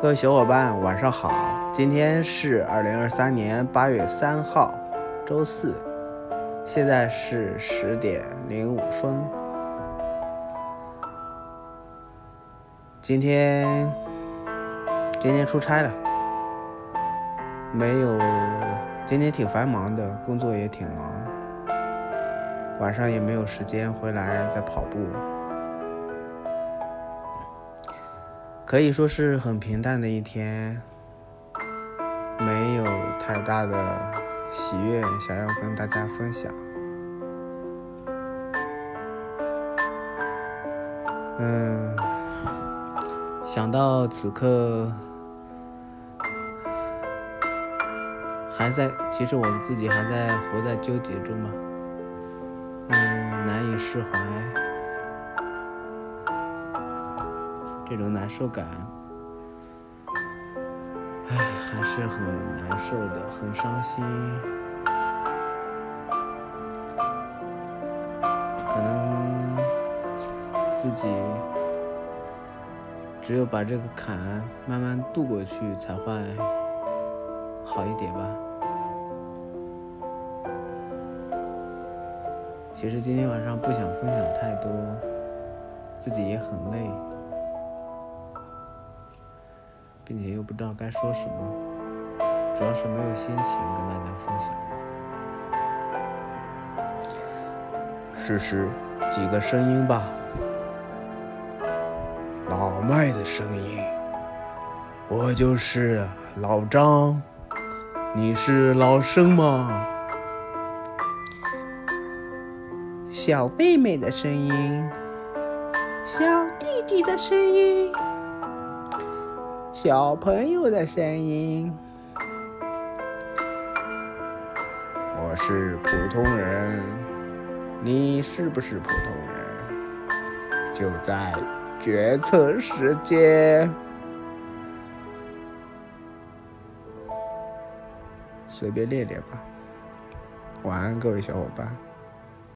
各位小伙伴，晚上好！今天是二零二三年八月三号，周四，现在是十点零五分。今天今天出差了，没有，今天挺繁忙的，工作也挺忙，晚上也没有时间回来再跑步。可以说是很平淡的一天，没有太大的喜悦想要跟大家分享。嗯，想到此刻还在，其实我们自己还在活在纠结中嘛，嗯，难以释怀。这种难受感，唉，还是很难受的，很伤心。可能自己只有把这个坎慢慢渡过去，才会好一点吧。其实今天晚上不想分享太多，自己也很累。并且又不知道该说什么，主要是没有心情跟大家分享。试试几个声音吧，老麦的声音，我就是老张，你是老生吗？小妹妹的声音，小弟弟的声音。小朋友的声音，我是普通人，你是不是普通人？就在决策时间，随便练练吧。晚安，各位小伙伴。